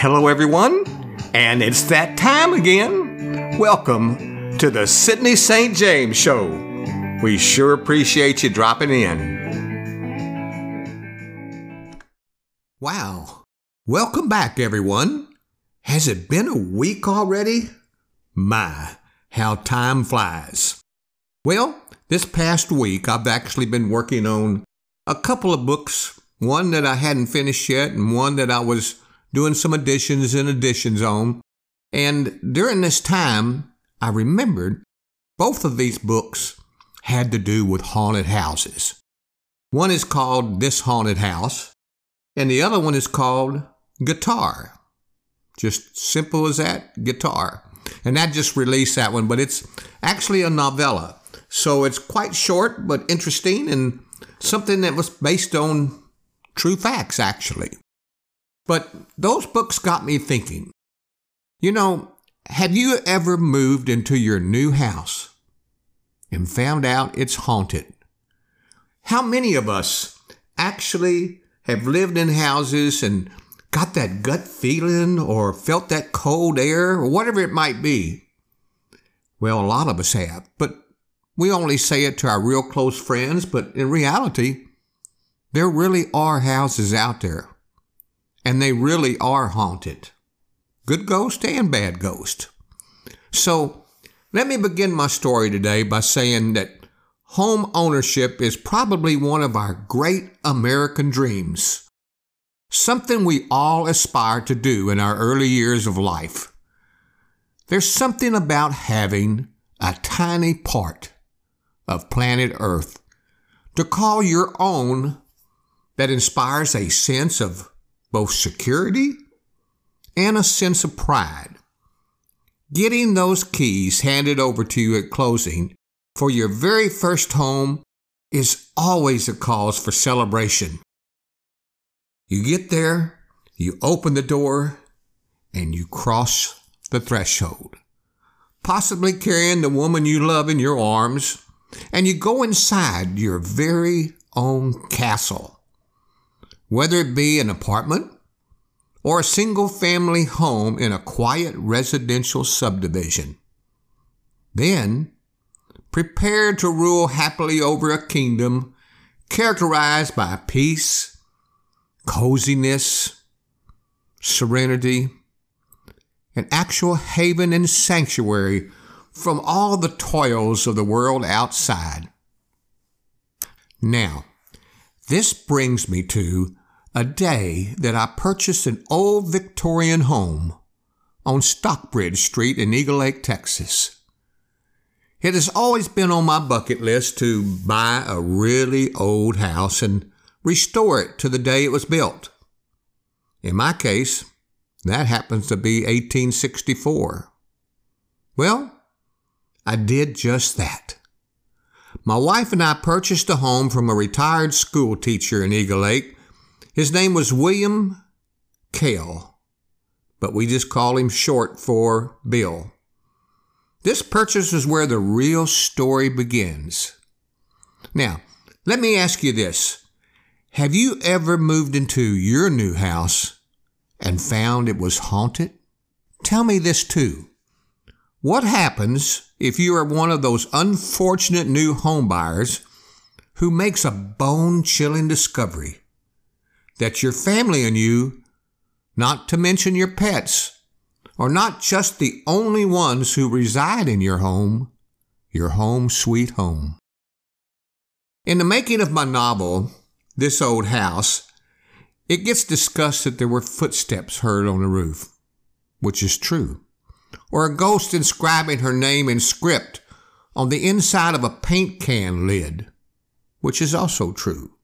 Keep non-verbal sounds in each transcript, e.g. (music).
Hello, everyone, and it's that time again. Welcome to the Sidney St. James Show. We sure appreciate you dropping in. Wow. Welcome back, everyone. Has it been a week already? My, how time flies. Well, this past week I've actually been working on a couple of books, one that I hadn't finished yet and one that I was doing some additions and additions on. And during this time, I remembered both of these books had to do with haunted houses. One is called This Haunted House, and the other one is called Guitar. Just simple as that, guitar. And that just released that one, but it's actually a novella. So it's quite short, but interesting and something that was based on true facts, actually. But those books got me thinking. You know, have you ever moved into your new house and found out it's haunted? How many of us actually have lived in houses and got that gut feeling or felt that cold air or whatever it might be? Well, a lot of us have, but we only say it to our real close friends, but in reality, there really are houses out there and they really are haunted. Good ghost and bad ghost. So let me begin my story today by saying that home ownership is probably one of our great American dreams. Something we all aspire to do in our early years of life. There's something about having a tiny part of planet Earth to call your own that inspires a sense of both security and a sense of pride. Getting those keys handed over to you at closing for your very first home is always a cause for celebration. You get there, you open the door, and you cross the threshold, possibly carrying the woman you love in your arms, and you go inside your very own castle whether it be an apartment or a single family home in a quiet residential subdivision. Then, prepare to rule happily over a kingdom characterized by peace, coziness, serenity, an actual haven and sanctuary from all the toils of the world outside. Now, this brings me to a day that I purchased an old Victorian home on Stockbridge Street in Eagle Lake, Texas. It has always been on my bucket list to buy a really old house and restore it to the day it was built. In my case, that happens to be 1864. Well, I did just that. My wife and I purchased a home from a retired school teacher in Eagle Lake his name was William Kale, but we just call him short for Bill. This purchase is where the real story begins. Now, let me ask you this. Have you ever moved into your new house and found it was haunted? Tell me this too. What happens if you are one of those unfortunate new homebuyers who makes a bone chilling discovery that your family and you, not to mention your pets, are not just the only ones who reside in your home, your home sweet home. In the making of my novel, This Old House, it gets discussed that there were footsteps heard on the roof, which is true, or a ghost inscribing her name in script on the inside of a paint can lid, which is also true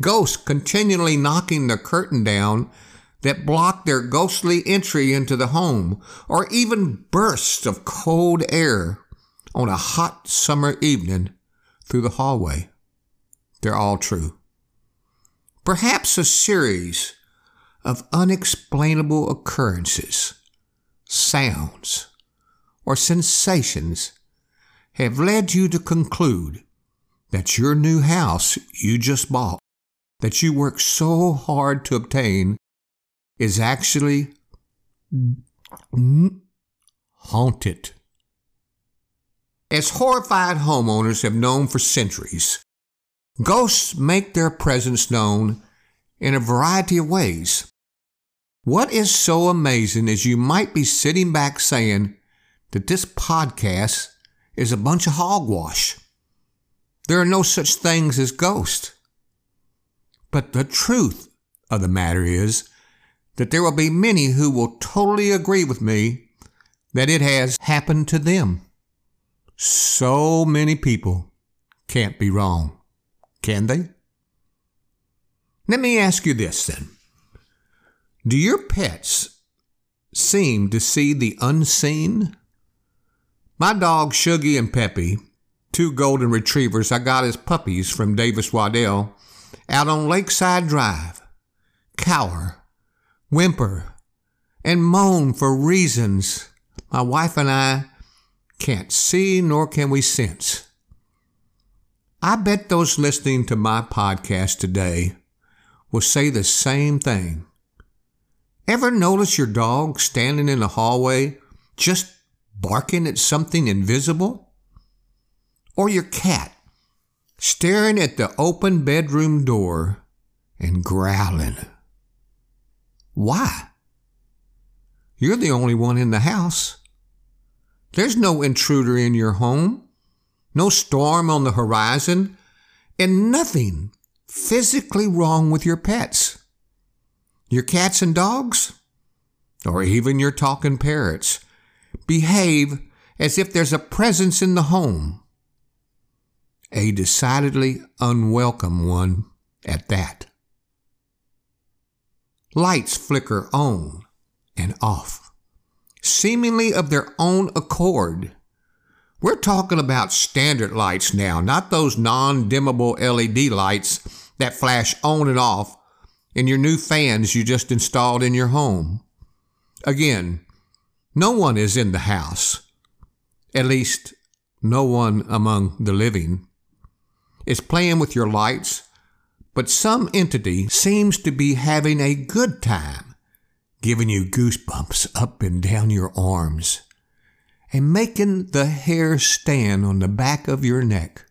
ghosts continually knocking the curtain down that block their ghostly entry into the home, or even bursts of cold air on a hot summer evening through the hallway. They're all true. Perhaps a series of unexplainable occurrences, sounds, or sensations have led you to conclude that your new house you just bought that you work so hard to obtain is actually haunted. As horrified homeowners have known for centuries, ghosts make their presence known in a variety of ways. What is so amazing is you might be sitting back saying that this podcast is a bunch of hogwash. There are no such things as ghosts. But the truth of the matter is that there will be many who will totally agree with me that it has happened to them. So many people can't be wrong, can they? Let me ask you this then. Do your pets seem to see the unseen? My dogs, Shuggy and Peppy, two golden retrievers I got as puppies from Davis Waddell, out on Lakeside Drive, cower, whimper, and moan for reasons my wife and I can't see nor can we sense. I bet those listening to my podcast today will say the same thing. Ever notice your dog standing in the hallway just barking at something invisible? Or your cat staring at the open bedroom door and growling? Why? You're the only one in the house. There's no intruder in your home, no storm on the horizon, and nothing physically wrong with your pets. Your cats and dogs, or even your talking parrots, behave as if there's a presence in the home. A decidedly unwelcome one at that. Lights flicker on and off, seemingly of their own accord. We're talking about standard lights now, not those non dimmable LED lights that flash on and off in your new fans you just installed in your home. Again, no one is in the house, at least no one among the living, is playing with your lights, but some entity seems to be having a good time, giving you goosebumps up and down your arms, and making the hair stand on the back of your neck.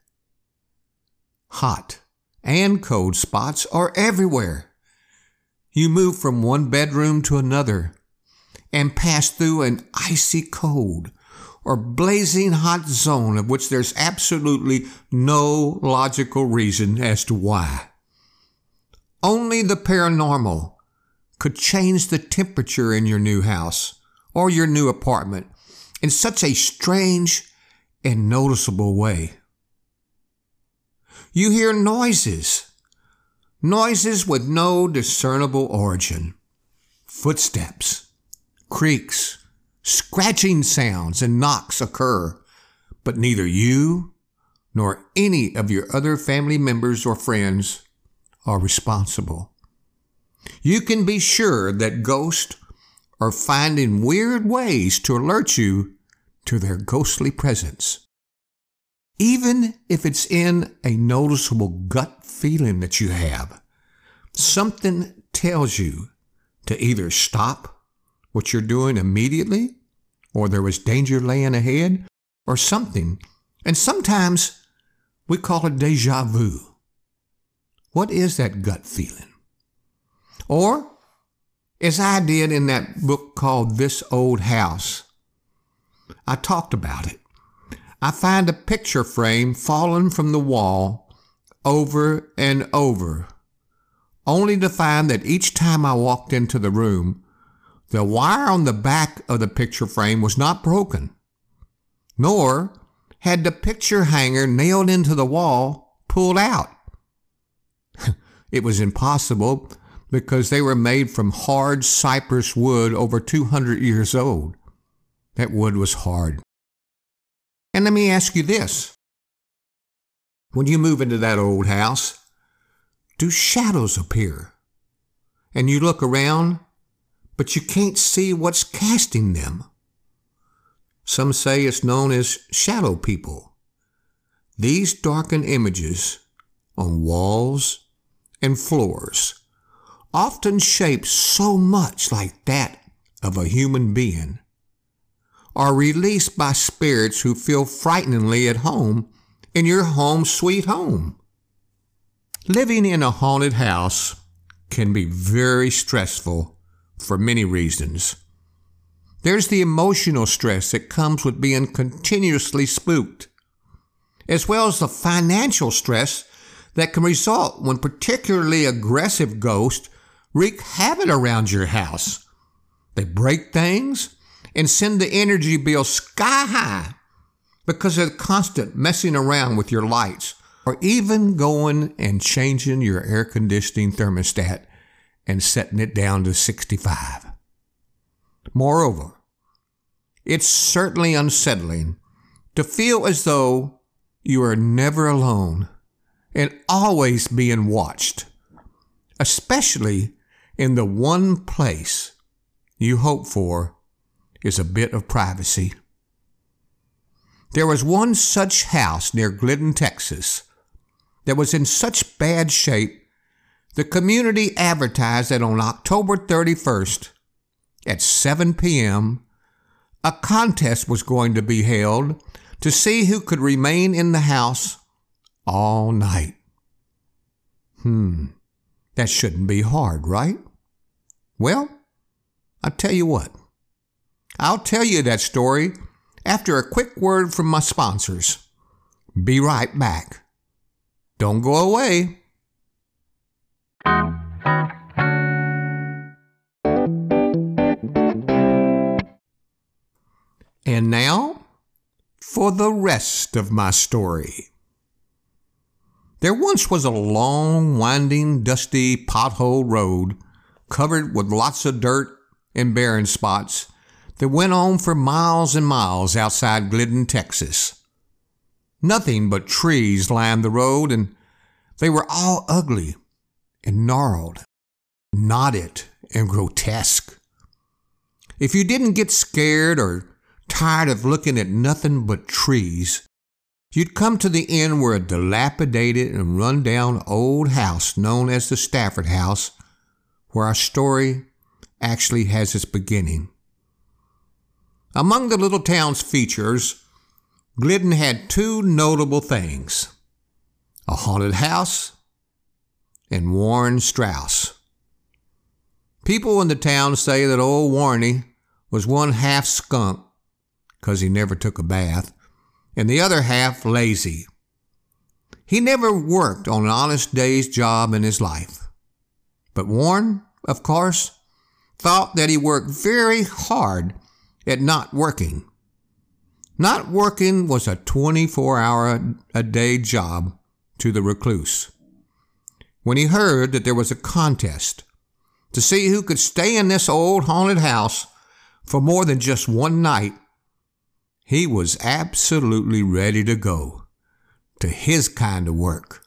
Hot and cold spots are everywhere you move from one bedroom to another and pass through an icy cold or blazing hot zone of which there's absolutely no logical reason as to why. Only the paranormal could change the temperature in your new house or your new apartment in such a strange and noticeable way. You hear noises Noises with no discernible origin. Footsteps, creaks, scratching sounds, and knocks occur, but neither you nor any of your other family members or friends are responsible. You can be sure that ghosts are finding weird ways to alert you to their ghostly presence. Even if it's in a noticeable gut feeling that you have. Something tells you to either stop what you're doing immediately, or there was danger laying ahead, or something. And sometimes we call it deja vu. What is that gut feeling? Or, as I did in that book called This Old House, I talked about it. I find a picture frame fallen from the wall over and over, only to find that each time I walked into the room, the wire on the back of the picture frame was not broken, nor had the picture hanger nailed into the wall pulled out. (laughs) it was impossible because they were made from hard cypress wood over 200 years old. That wood was hard. And let me ask you this when you move into that old house, do shadows appear? And you look around, but you can't see what's casting them. Some say it's known as shadow people. These darkened images on walls and floors often shaped so much like that of a human being, are released by spirits who feel frighteningly at home in your home sweet home. Living in a haunted house can be very stressful for many reasons. There's the emotional stress that comes with being continuously spooked, as well as the financial stress that can result when particularly aggressive ghosts wreak havoc around your house. They break things and send the energy bill sky high because of the constant messing around with your lights or even going and changing your air conditioning thermostat and setting it down to 65. Moreover, it's certainly unsettling to feel as though you are never alone and always being watched, especially in the one place you hope for is a bit of privacy. There was one such house near Glidden, Texas, that was in such bad shape the community advertised that on October 31st at 7 p.m., a contest was going to be held to see who could remain in the house all night. Hmm, that shouldn't be hard, right? Well, I'll tell you what. I'll tell you that story after a quick word from my sponsors. Be right back. Don't go away. And now for the rest of my story. There once was a long, winding, dusty, pothole road covered with lots of dirt and barren spots that went on for miles and miles outside Glidden, Texas. Nothing but trees lined the road, and they were all ugly and gnarled, knotted, and grotesque. If you didn't get scared or tired of looking at nothing but trees, you'd come to the inn where a dilapidated and run-down old house known as the Stafford House, where our story actually has its beginning. Among the little town's features, Glidden had two notable things a haunted house and Warren Strauss. People in the town say that old Warney was one half skunk, 'cause he never took a bath, and the other half lazy. He never worked on an honest day's job in his life. But Warren, of course, thought that he worked very hard at not working. Not working was a 24 hour a day job to the recluse. When he heard that there was a contest to see who could stay in this old haunted house for more than just one night, he was absolutely ready to go to his kind of work.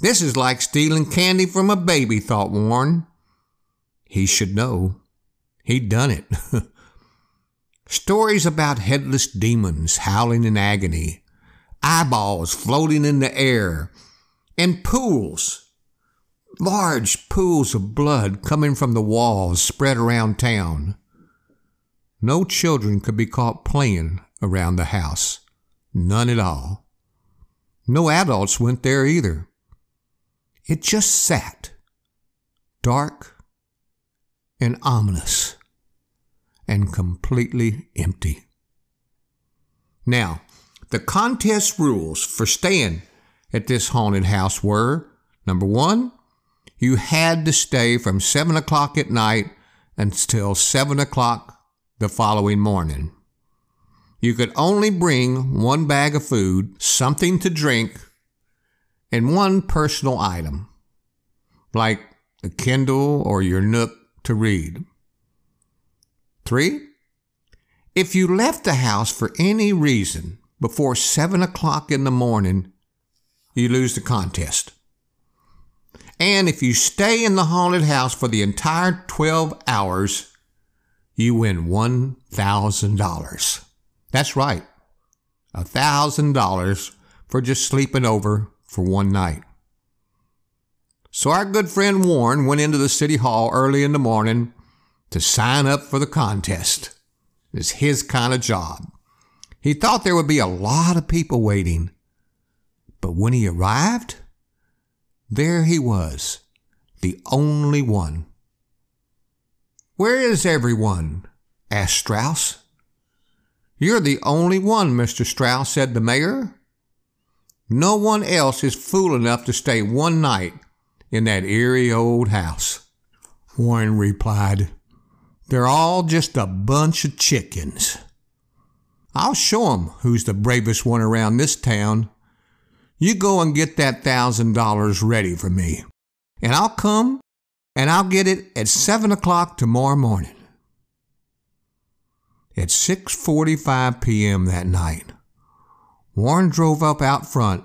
This is like stealing candy from a baby, thought Warren. He should know. He'd done it. (laughs) Stories about headless demons howling in agony, eyeballs floating in the air, and pools, large pools of blood coming from the walls spread around town. No children could be caught playing around the house. None at all. No adults went there either. It just sat, dark and ominous and completely empty. Now, the contest rules for staying at this haunted house were number one, you had to stay from 7 o'clock at night until 7 o'clock the following morning. You could only bring one bag of food, something to drink, and one personal item, like a Kindle or your Nook to read. Three, if you left the house for any reason before 7 o'clock in the morning, you lose the contest. And if you stay in the haunted house for the entire 12 hours, you win $1,000. That's right, $1,000 for just sleeping over for one night. So our good friend Warren went into the city hall early in the morning to sign up for the contest. It's his kind of job. He thought there would be a lot of people waiting. But when he arrived, there he was, the only one. Where is everyone? asked Strauss. You're the only one, Mr. Strauss, said the mayor. No one else is fool enough to stay one night in that eerie old house. Warren replied, They're all just a bunch of chickens. I'll show 'em who's the bravest one around this town. You go and get that thousand dollars ready for me, and I'll come and I'll get it at seven o'clock tomorrow morning. At 6:45 p.m. that night, Warren drove up out front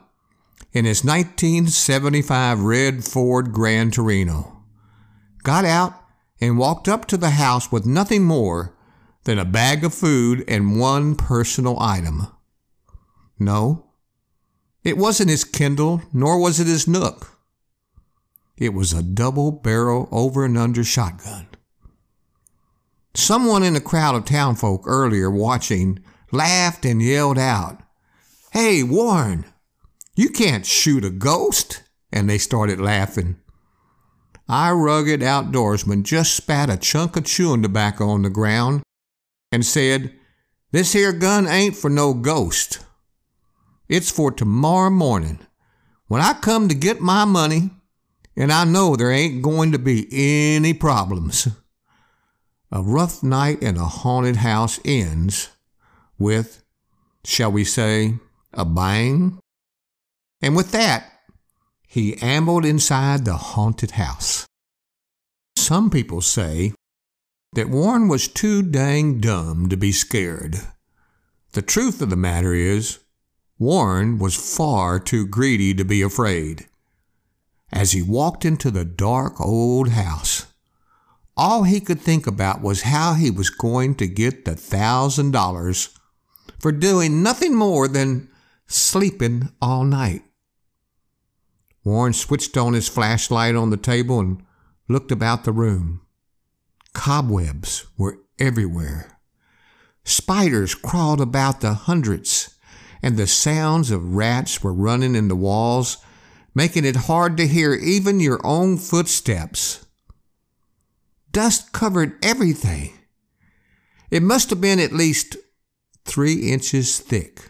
in his 1975 red Ford Grand Torino, got out and walked up to the house with nothing more than a bag of food and one personal item. No, it wasn't his Kindle, nor was it his Nook. It was a double barrel over and under shotgun. Someone in the crowd of townfolk earlier watching laughed and yelled out, Hey, Warren, you can't shoot a ghost. And they started laughing. Our rugged outdoorsman just spat a chunk of chewing tobacco on the ground and said, This here gun ain't for no ghost. It's for tomorrow morning when I come to get my money and I know there ain't going to be any problems. A rough night in a haunted house ends with, shall we say, a bang? And with that, he ambled inside the haunted house. Some people say that Warren was too dang dumb to be scared. The truth of the matter is, Warren was far too greedy to be afraid. As he walked into the dark old house, all he could think about was how he was going to get the thousand dollars for doing nothing more than sleeping all night. Warren switched on his flashlight on the table and looked about the room. Cobwebs were everywhere. Spiders crawled about the hundreds, and the sounds of rats were running in the walls, making it hard to hear even your own footsteps. Dust covered everything. It must have been at least three inches thick.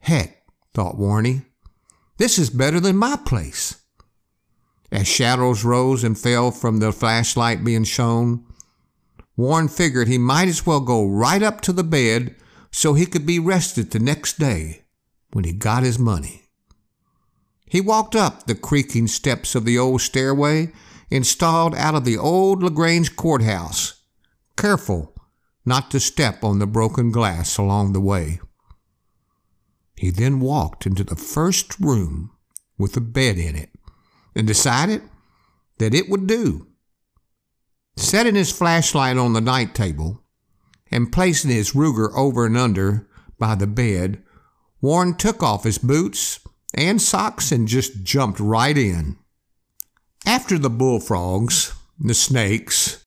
Heck, thought Warney, this is better than my place. As shadows rose and fell from the flashlight being shown, Warren figured he might as well go right up to the bed so he could be rested the next day when he got his money. He walked up the creaking steps of the old stairway and stalled out of the old LaGrange courthouse, careful not to step on the broken glass along the way. He then walked into the first room with a bed in it and decided that it would do. Setting his flashlight on the night table and placing his Ruger over and under by the bed, Warren took off his boots and socks and just jumped right in. After the bullfrogs, the snakes,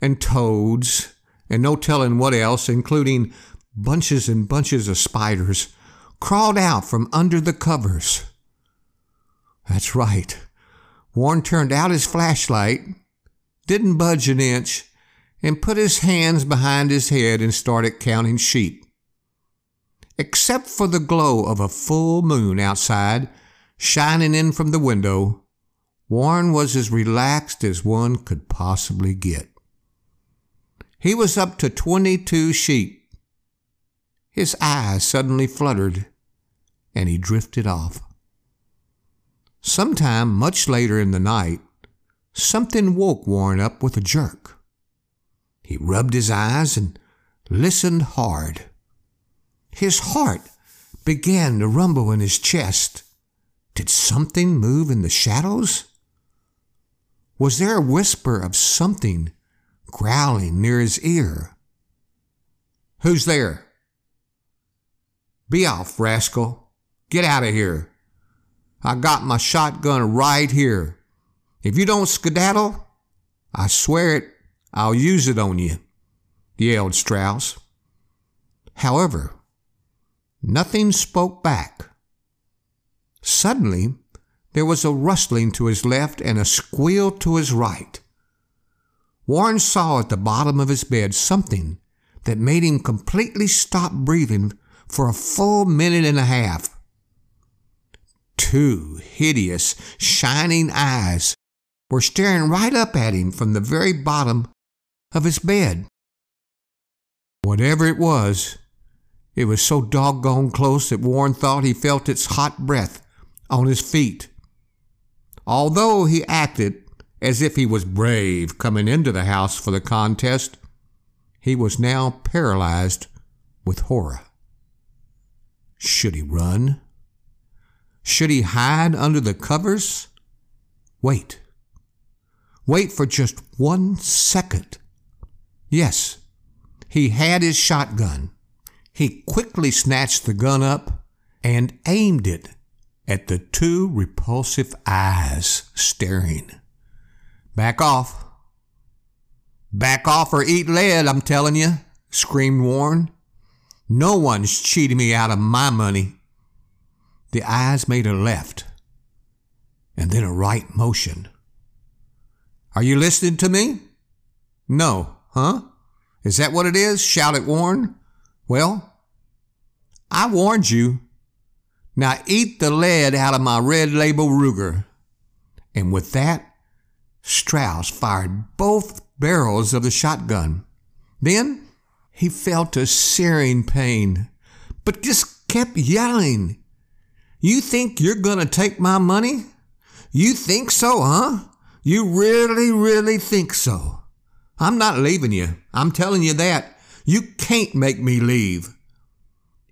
and toads, and no telling what else, including bunches and bunches of spiders, crawled out from under the covers. That's right. Warren turned out his flashlight, didn't budge an inch, and put his hands behind his head and started counting sheep. Except for the glow of a full moon outside, shining in from the window, Warren was as relaxed as one could possibly get. He was up to 22 sheep. His eyes suddenly fluttered, and he drifted off. Sometime much later in the night, something woke Warren up with a jerk. He rubbed his eyes and listened hard. His heart began to rumble in his chest. Did something move in the shadows? Was there a whisper of something growling near his ear? Who's there? Be off, rascal. Get out of here. I got my shotgun right here. If you don't skedaddle, I swear it, I'll use it on you, yelled Strauss. However, nothing spoke back. Suddenly, there was a rustling to his left and a squeal to his right. Warren saw at the bottom of his bed something that made him completely stop breathing for a full minute and a half. Two hideous, shining eyes were staring right up at him from the very bottom of his bed. Whatever it was, it was so doggone close that Warren thought he felt its hot breath on his feet. Although he acted as if he was brave coming into the house for the contest, he was now paralyzed with horror. Should he run? Should he hide under the covers? Wait. Wait for just one second. Yes, he had his shotgun. He quickly snatched the gun up and aimed it at the two repulsive eyes staring. Back off. Back off or eat lead, I'm telling you, screamed Warren. No one's cheating me out of my money. The eyes made a left and then a right motion. Are you listening to me? No, huh? Is that what it is? shouted Warren. Well, I warned you. Now eat the lead out of my red label Ruger. And with that, Strauss fired both barrels of the shotgun. Then he felt a searing pain, but just kept yelling. You think you're going to take my money? You think so, huh? You really, really think so? I'm not leaving you. I'm telling you that. You can't make me leave.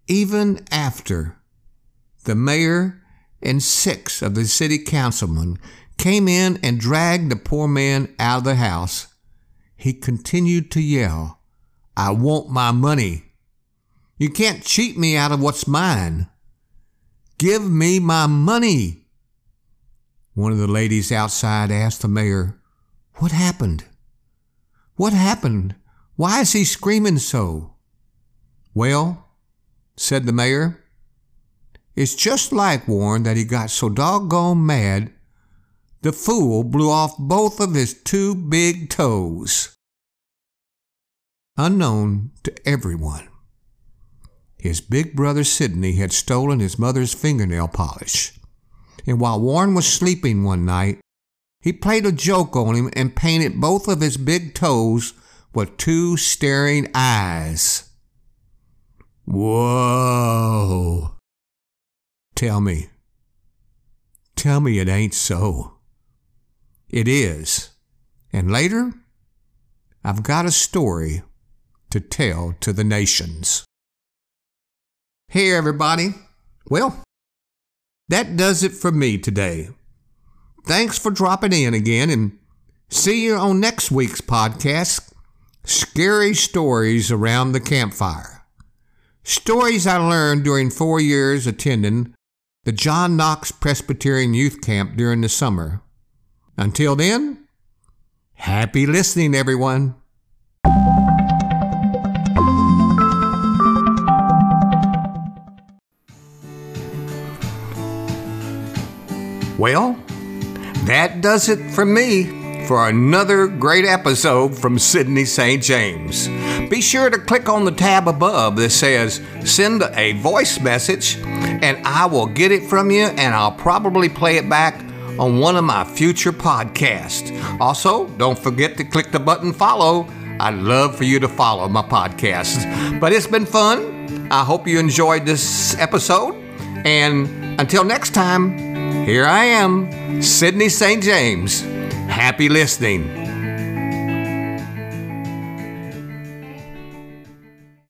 Even after the mayor and six of the city councilmen came in and dragged the poor man out of the house, he continued to yell, I want my money. You can't cheat me out of what's mine. Give me my money. One of the ladies outside asked the mayor, What happened? What happened? Why is he screaming so? Well, said the mayor, it's just like Warren that he got so doggone mad the fool blew off both of his two big toes unknown to everyone. His big brother Sidney had stolen his mother's fingernail polish, and while Warren was sleeping one night, he played a joke on him and painted both of his big toes with two staring eyes. Whoa! Tell me. Tell me it ain't so. It is. And later, I've got a story to tell to the nations. Hey, everybody. Well, that does it for me today. Thanks for dropping in again and see you on next week's podcast Scary Stories Around the Campfire. Stories I learned during four years attending the John Knox Presbyterian Youth Camp during the summer. Until then, happy listening, everyone. Well, that does it for me for another great episode from Sidney St. James. Be sure to click on the tab above that says send a voice message, and I will get it from you and I'll probably play it back on one of my future podcasts. Also, don't forget to click the button follow. I'd love for you to follow my podcast. But it's been fun. I hope you enjoyed this episode. And until next time, here I am, Sidney St. James. Happy listening.